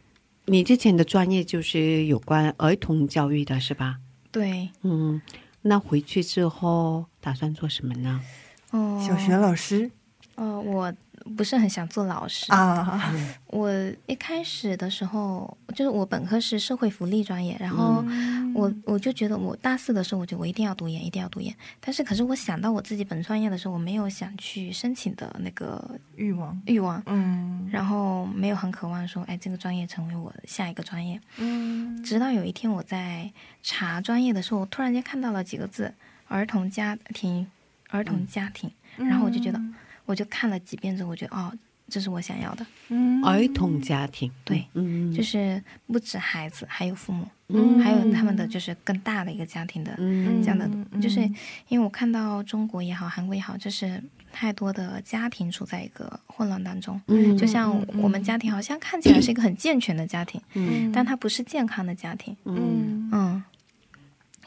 你之前的专业就是有关儿童教育的，是吧？对，嗯，那回去之后打算做什么呢？哦，小学老师哦，我不是很想做老师。啊，我一开始的时候，就是我本科是社会福利专业，然后嗯我我就觉得我大四的时候，我就我一定要读研，一定要读研。但是可是我想到我自己本专业的时候，我没有想去申请的那个欲望，欲望，嗯然后没有很渴望说，哎，这个专业成为我下一个专业。嗯直到有一天我在查专业的时候，我突然间看到了几个字：儿童家庭，儿童家庭。然后我就觉得，我就看了几遍之后，我觉得哦，这是我想要的，嗯。儿童家庭，对嗯，就是不止孩子，还有父母，嗯。还有他们的就是更大的一个家庭的嗯。这样的，嗯。就是因为我看到中国也好，韩国也好，就是太多的家庭处在一个混乱当中。嗯。就像我们家庭好像看起来是一个很健全的家庭，嗯。但它不是健康的家庭。嗯。嗯，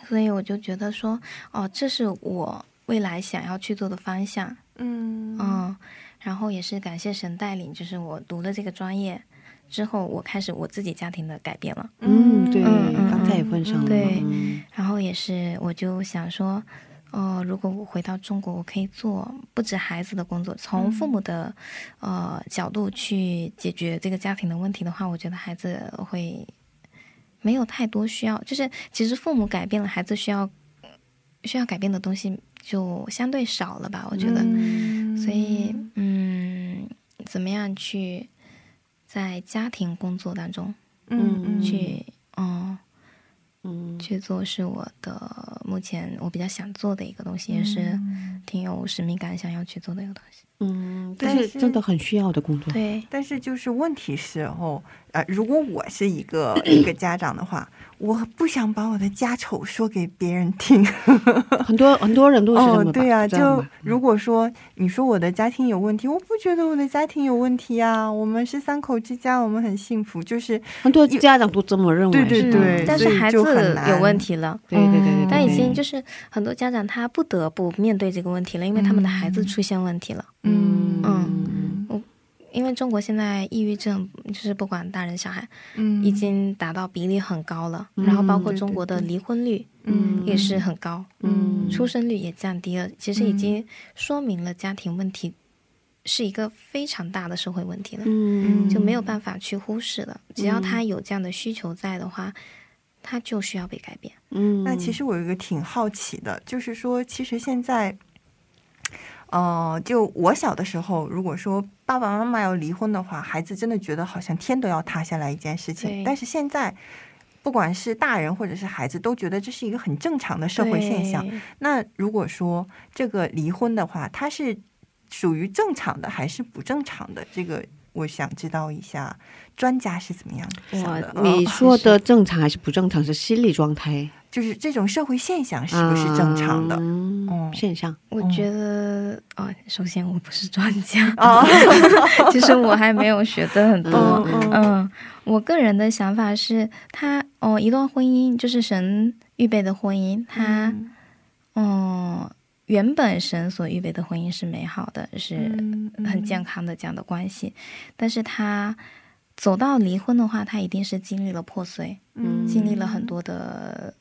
所以我就觉得说，哦，这是我未来想要去做的方向。嗯。嗯，然后也是感谢神带领，就是我读了这个专业之后，我开始我自己家庭的改变了。嗯，对，刚才也问上了，对嗯。然后也是，我就想说，哦、如果我回到中国，我可以做不止孩子的工作，从父母的、呃角度去解决这个家庭的问题的话，我觉得孩子会没有太多需要，就是其实父母改变了，孩子需要需要改变的东西就相对少了吧，我觉得。所以，嗯，怎么样去在家庭工作当中嗯去，嗯。嗯去做是我的目前我比较想做的一个东西，也是挺有使命感想要去做的一个东西。嗯，但是真的很需要的工作，对，但是就是问题是哦，呃，如果我是一个 一个家长的话，我不想把我的家丑说给别人听。很多很多人都是这么哦，对呀、就如果说你说我的家庭有问题，我不觉得我的家庭有问题啊，我们是三口之家，我们很幸福。就是很多家长都这么认为，对对对但是孩子很有问题了。对对对对对，但已经就是很多家长他不得不面对这个问题了，因为他们的孩子出现问题了。嗯嗯因为中国现在抑郁症就是不管大人小孩，嗯。已经达到比例很高了，嗯然后包括中国的离婚率嗯。也是很高，嗯。出生率也降低了，其实已经说明了家庭问题是一个非常大的社会问题了，嗯就没有办法去忽视了。只要他有这样的需求在的话，他就需要被改变。嗯，那其实我有一个挺好奇的，就是说，其实现在，呃，就我小的时候，如果说爸爸妈妈要离婚的话，孩子真的觉得好像天都要塌下来一件事情。但是现在，不管是大人或者是孩子，都觉得这是一个很正常的社会现象。那如果说这个离婚的话，它是属于正常的还是不正常的？这个我想知道一下，专家是怎么样想的？你哦说的正常还是不正常？是心理状态就是这种社会现象是不是正常的？嗯嗯现象？我觉得，哦，首先我不是专家，啊，其实我还没有学的很多。嗯嗯，我个人的想法是，他哦，一段婚姻就是神预备的婚姻，他嗯，原本神所预备的婚姻是美好的，是嗯很健康的这样的关系，但是他走到离婚的话，他一定是经历了破碎，嗯。经历了很多的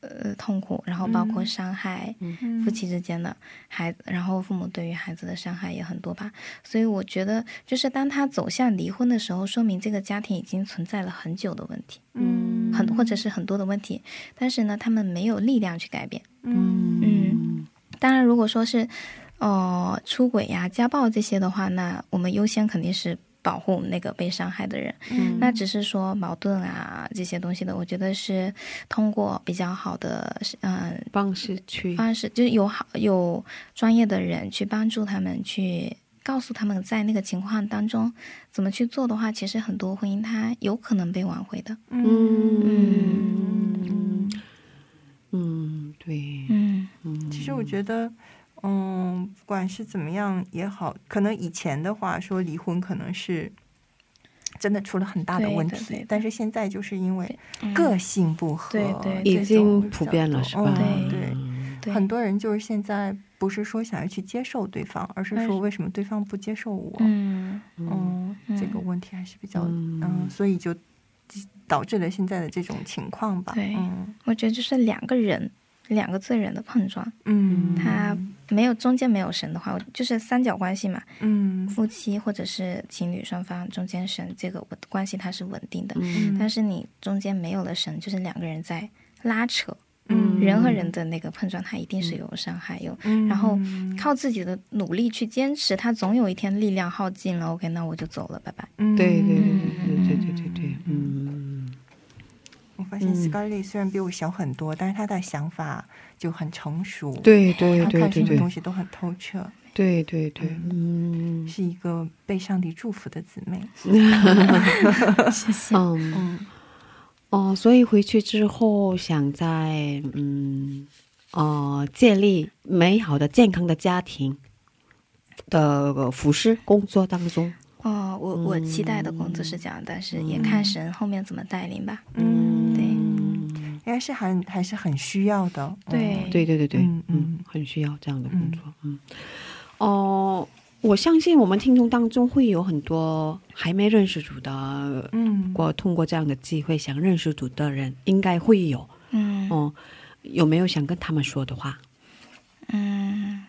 呃痛苦，然后包括伤害，嗯。夫妻之间的孩子，然后父母对于孩子的伤害也很多吧。所以我觉得，就是当他走向离婚的时候，说明这个家庭已经存在了很久的问题，嗯。很或者是很多的问题，但是呢，他们没有力量去改变。嗯。嗯，当然，如果说是呃出轨呀、家暴这些的话，那我们优先肯定是保护那个被伤害的人。嗯那只是说矛盾啊这些东西的，我觉得是通过比较好的嗯、方式去方式，就是有好有专业的人去帮助他们去。告诉他们在那个情况当中怎么去做的话，其实很多婚姻它有可能被挽回的。嗯嗯，对，嗯嗯，其实我觉得，嗯，不管是怎么样也好，可能以前的话说离婚可能是真的出了很大的问题，对对对但是现在就是因为嗯个性不合，对对已这种经普遍了，多是吧？嗯对。很多人就是现在不是说想要去接受对方，而是而是说为什么对方不接受我？嗯嗯，嗯这个问题还是比较嗯嗯，所以就导致了现在的这种情况吧。对嗯我觉得就是两个人两个罪人的碰撞，嗯，他没有中间没有神的话，就是三角关系嘛，嗯。夫妻或者是情侣双方中间神这个关系它是稳定的，嗯。但是你中间没有了神，就是两个人在拉扯，嗯。人和人的那个碰撞，它一定是有伤害有。嗯。然后靠自己的努力去坚持，他总有一天力量耗尽了，OK，那我就走了，拜拜。嗯。对对对嗯对对对对对，嗯我发现嗯。Scarlett 虽然比我小很多，但是她的想法就很成熟，，对对她看什么对。对对东西都很透彻，对对对，嗯。是一个被上帝祝福的姊妹。谢谢。嗯。嗯哦，所以回去之后想在嗯呃建立美好的健康的家庭的服饰工作当中，哦，我我期待的工作是这样，但是也看神后面怎么带领吧。嗯，嗯应该是还还是很需要的。对嗯。对对对对，嗯嗯。嗯很需要这样的工作，嗯，哦、我相信我们听众当中会有很多还没认识主的，嗯，过通过这样的机会想认识主的人，应该会有，嗯。哦、有没有想跟他们说的话？嗯，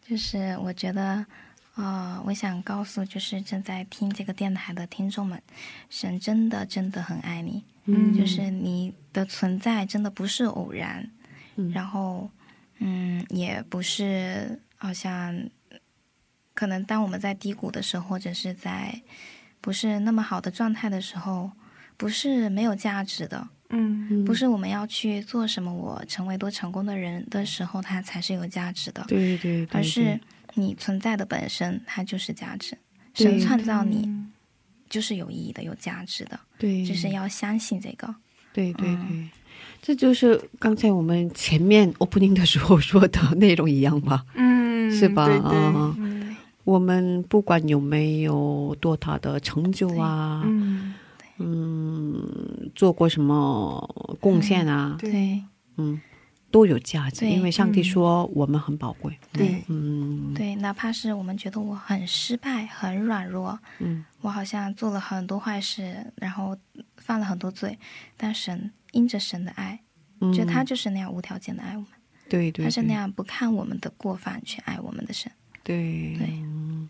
就是我觉得，呃，我想告诉就是正在听这个电台的听众们，神真的真的很爱你，嗯。就是你的存在真的不是偶然，嗯。然后，嗯，也不是好像，可能当我们在低谷的时候，或者是在不是那么好的状态的时候，不是没有价值的，嗯。不是我们要去做什么，我成为多成功的人的时候，它才是有价值的，对对对，而是你存在的本身，它就是价值。对神创造你嗯就是有意义的、有价值的，对，就是要相信这个。对对嗯对，这就是刚才我们前面 opening 的时候 说的内容一样吧？嗯，是吧嗯我们不管有没有多大的成就啊，嗯，嗯，做过什么贡献啊，对对嗯，都有价值，因为上帝嗯。说我们很宝贵。对，嗯，对，哪怕是我们觉得我很失败、很软弱，嗯，我好像做了很多坏事，然后犯了很多罪，但神因着神的爱，嗯。觉得他就是那样无条件的爱我们，对对，他是那样不看我们的过犯去爱我们的神。对。对。嗯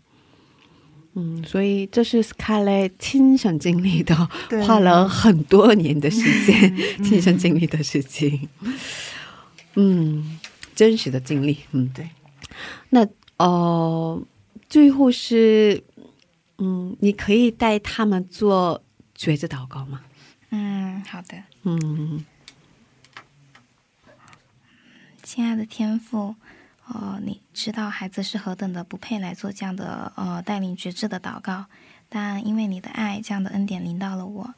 嗯，所以这是 Scarlett 亲身经历的，花了很多年的时间，嗯。亲身经历的事情，嗯，真实的经历，嗯，对。那呃，最后是，嗯，你可以带他们做觉知祷告吗？嗯，好的，嗯亲爱的天父，呃，你知道孩子是何等的不配来做这样的呃带领觉知的祷告，但因为你的爱，这样的恩典临到了我。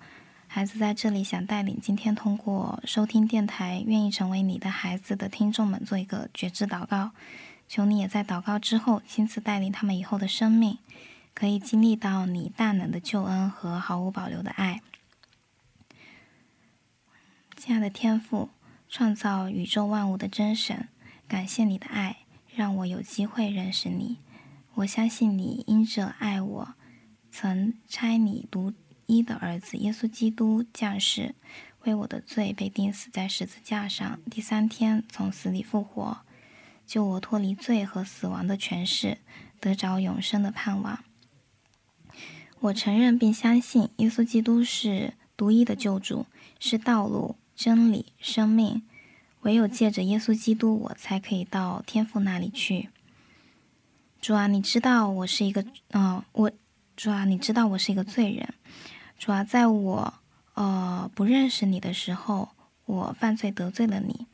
孩子在这里想带领今天通过收听电台，愿意成为你的孩子的听众们做一个觉知祷告。求你也在祷告之后亲自带领他们以后的生命，可以经历到你大能的救恩和毫无保留的爱。亲爱的天父，创造宇宙万物的真神，感谢你的爱，让我有机会认识你。我相信你因着爱我，曾差你独一的儿子耶稣基督降世，为我的罪被钉死在十字架上，第三天从死里复活，救我脱离罪和死亡的权势，得着永生的盼望。我承认并相信耶稣基督是独一的救主，是道路、真理、生命。唯有借着耶稣基督，我才可以到天父那里去。主啊，你知道我是一个，嗯，我主啊，你知道我是一个罪人。主要，在我呃不认识你的时候，我犯罪得罪了你。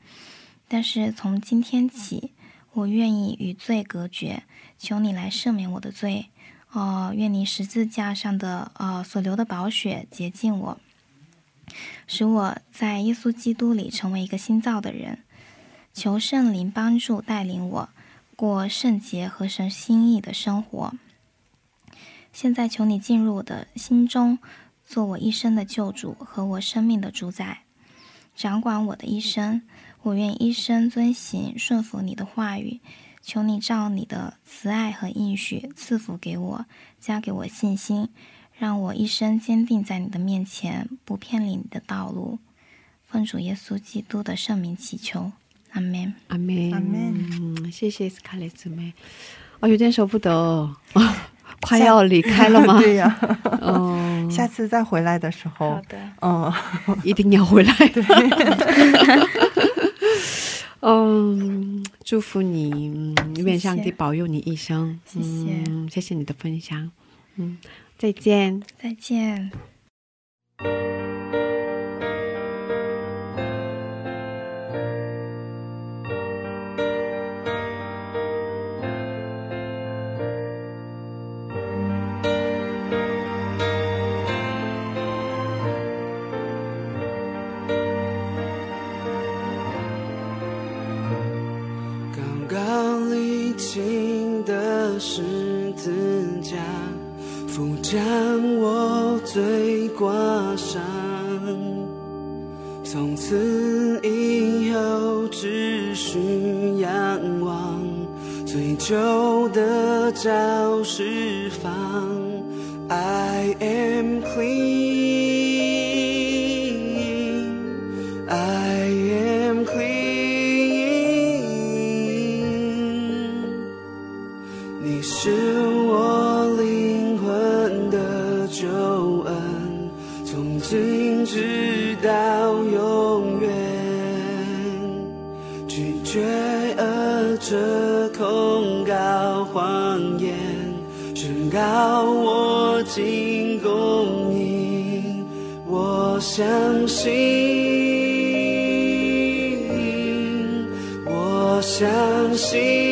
但是从今天起，我愿意与罪隔绝，求你来赦免我的罪。哦，愿你十字架上的呃所流的宝血洁净我，使我在耶稣基督里成为一个新造的人。求圣灵帮助带领我过圣洁和神心意的生活。现在求你进入我的心中，做我一生的救主和我生命的主宰，掌管我的一生。我愿一生遵行顺服你的话语。求你照你的慈爱和应许赐福给我，加给我信心，让我一生坚定在你的面前，不偏离你的道路。奉主耶稣基督的圣名祈求，阿门。阿门，阿门嗯，谢谢斯卡雷姊妹。哦，有点舍不得哦，快要离开了吗？对呀、嗯，下次再回来的时候，好的，嗯，一定要回来。嗯，祝福你，嗯愿上帝保佑你一生。谢谢嗯，谢谢你的分享。嗯，再见。再见。刚历经的十字架，负将我罪挂上。从此以后，只需仰望，最久的早释放。I am clean. 告我尽公义。我相信，我相信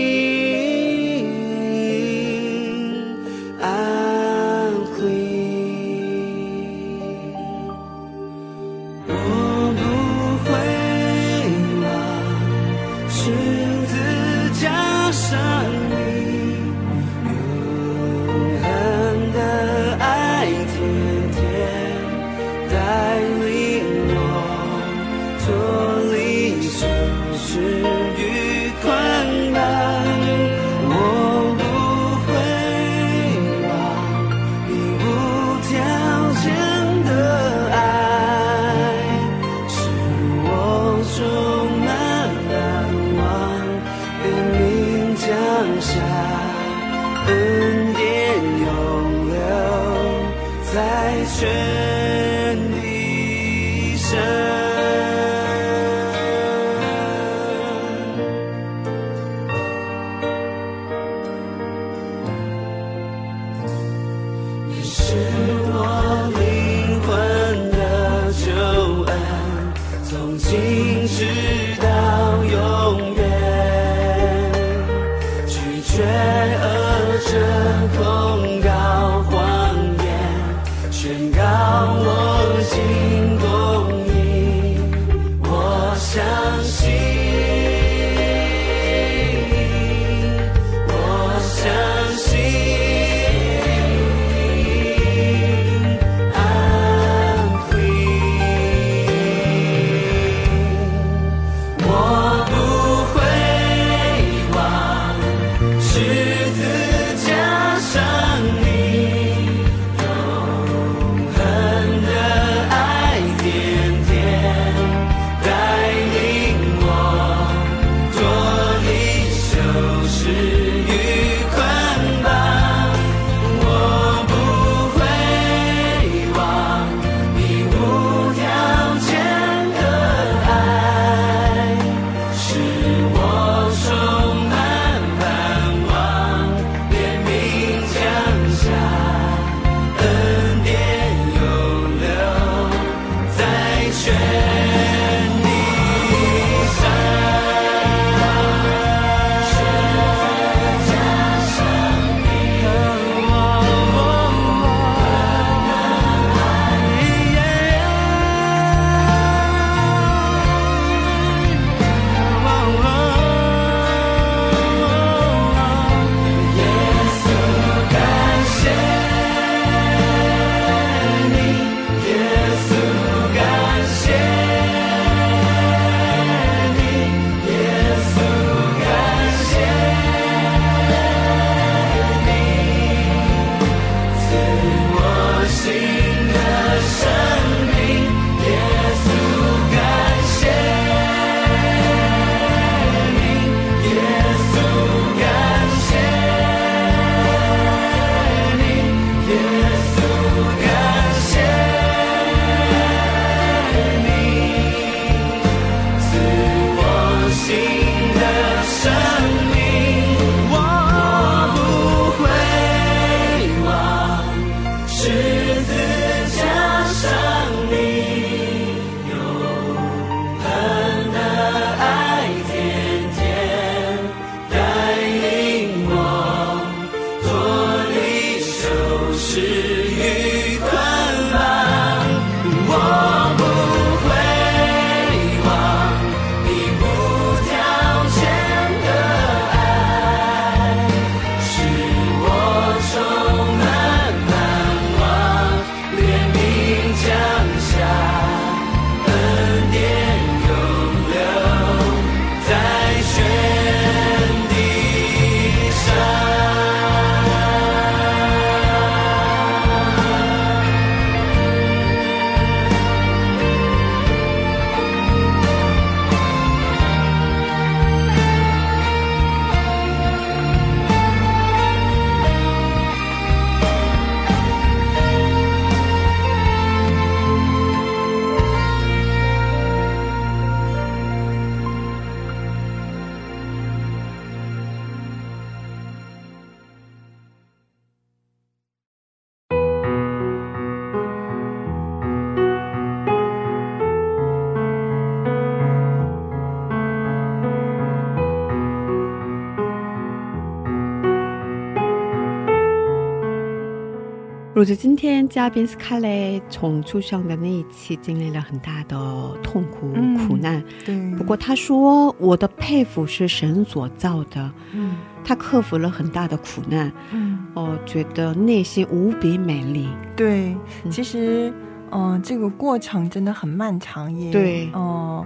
如此，今天嘉宾斯卡雷从出生的那一期经历了很大的痛苦、嗯苦难。对，不过他说：“我的佩服是神所造的，嗯他克服了很大的苦难，嗯，哦，觉得内心无比美丽。对，嗯。其实，嗯、这个过程真的很漫长，也对。嗯、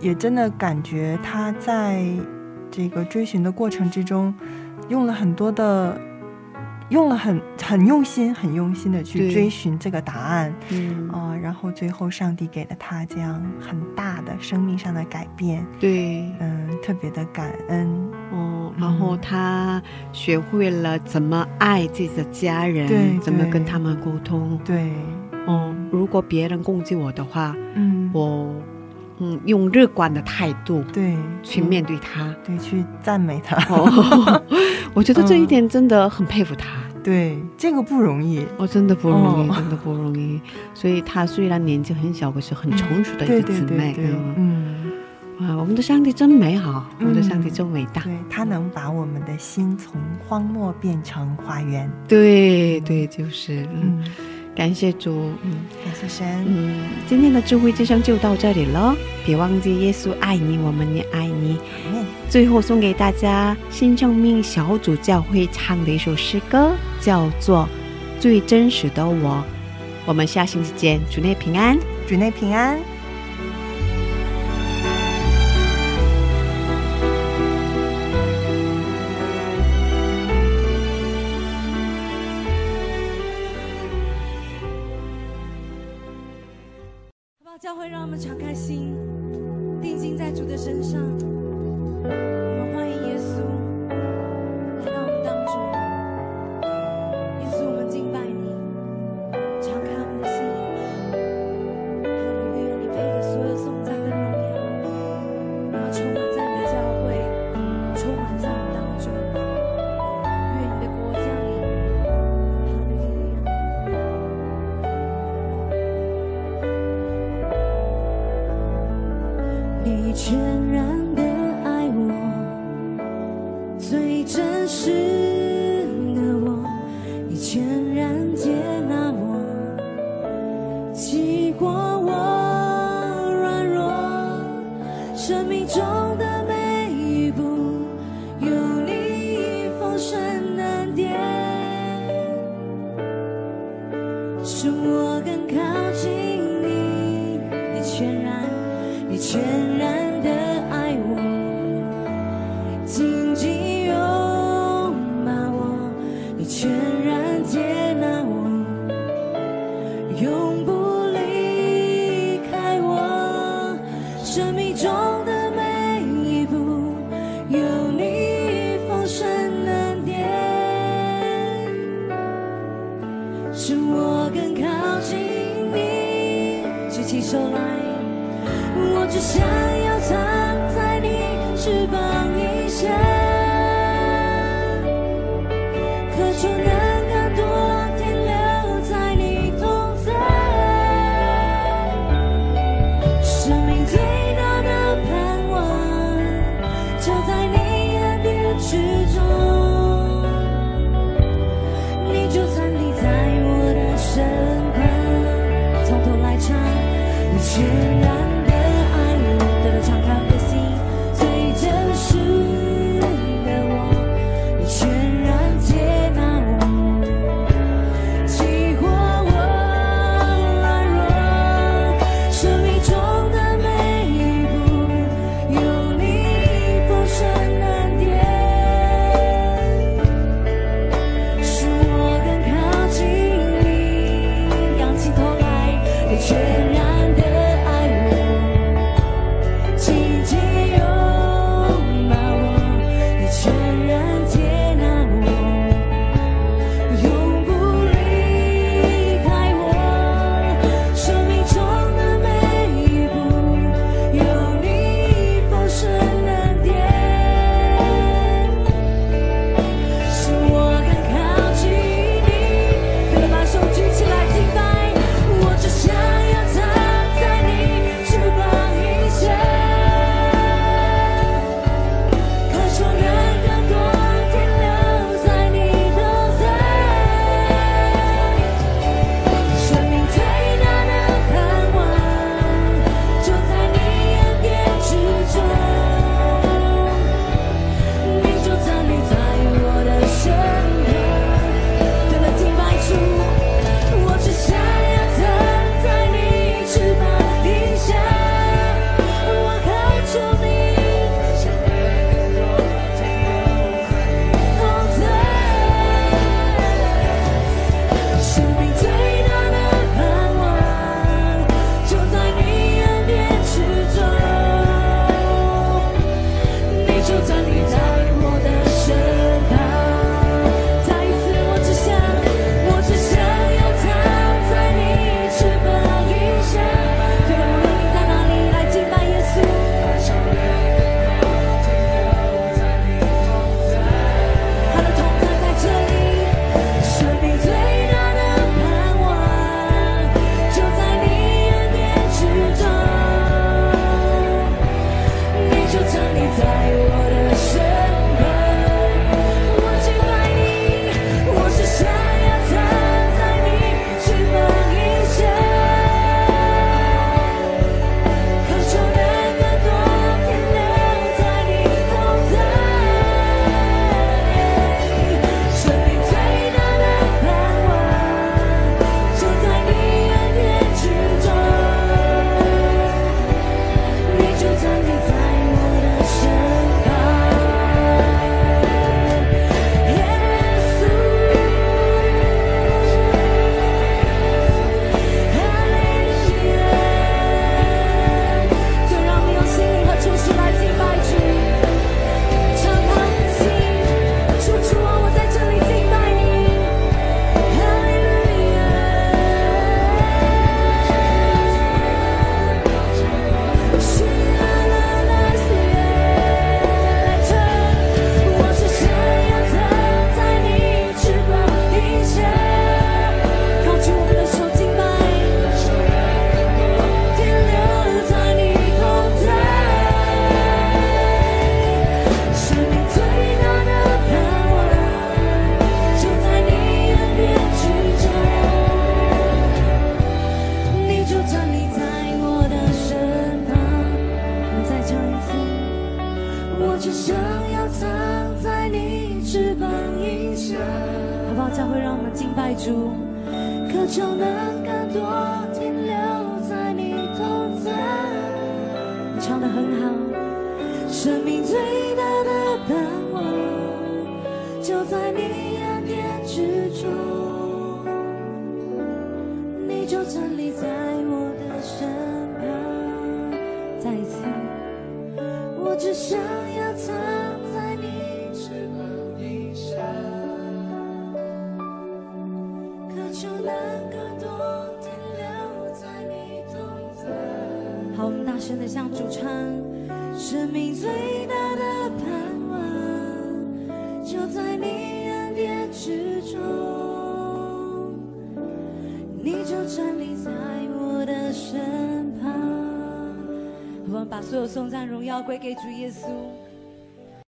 也真的感觉他在这个追寻的过程之中，用了很多的，用了很很用心、很用心的去追寻这个答案，嗯，啊、然后最后上帝给了他这样很大的生命上的改变，对，嗯，特别的感恩，哦，然后他学会了怎么爱自己的家人，对怎么跟他们沟通。对，哦，如果别人攻击我的话，嗯，我嗯用乐观的态度对去面对他。对去赞美他，哦，我觉得这一点真的很佩服他。对，这个不容易，哦，真的不容易，哦真的不容易。所以他虽然年纪很小，可是很成熟的一个姊妹。嗯，嗯，啊，我们的上帝真美好，我们的嗯上帝真伟大。对他能把我们的心从荒漠变成花园，对对，就是，嗯，嗯感谢主，嗯感谢神，嗯，今天的智慧之声就到这里了。别忘记耶稣爱你，我们也爱你。最后送给大家新生命小组教会唱的一首诗歌，叫做《最真实的我》。我们下星期见，主内平安。主内平安。你全然的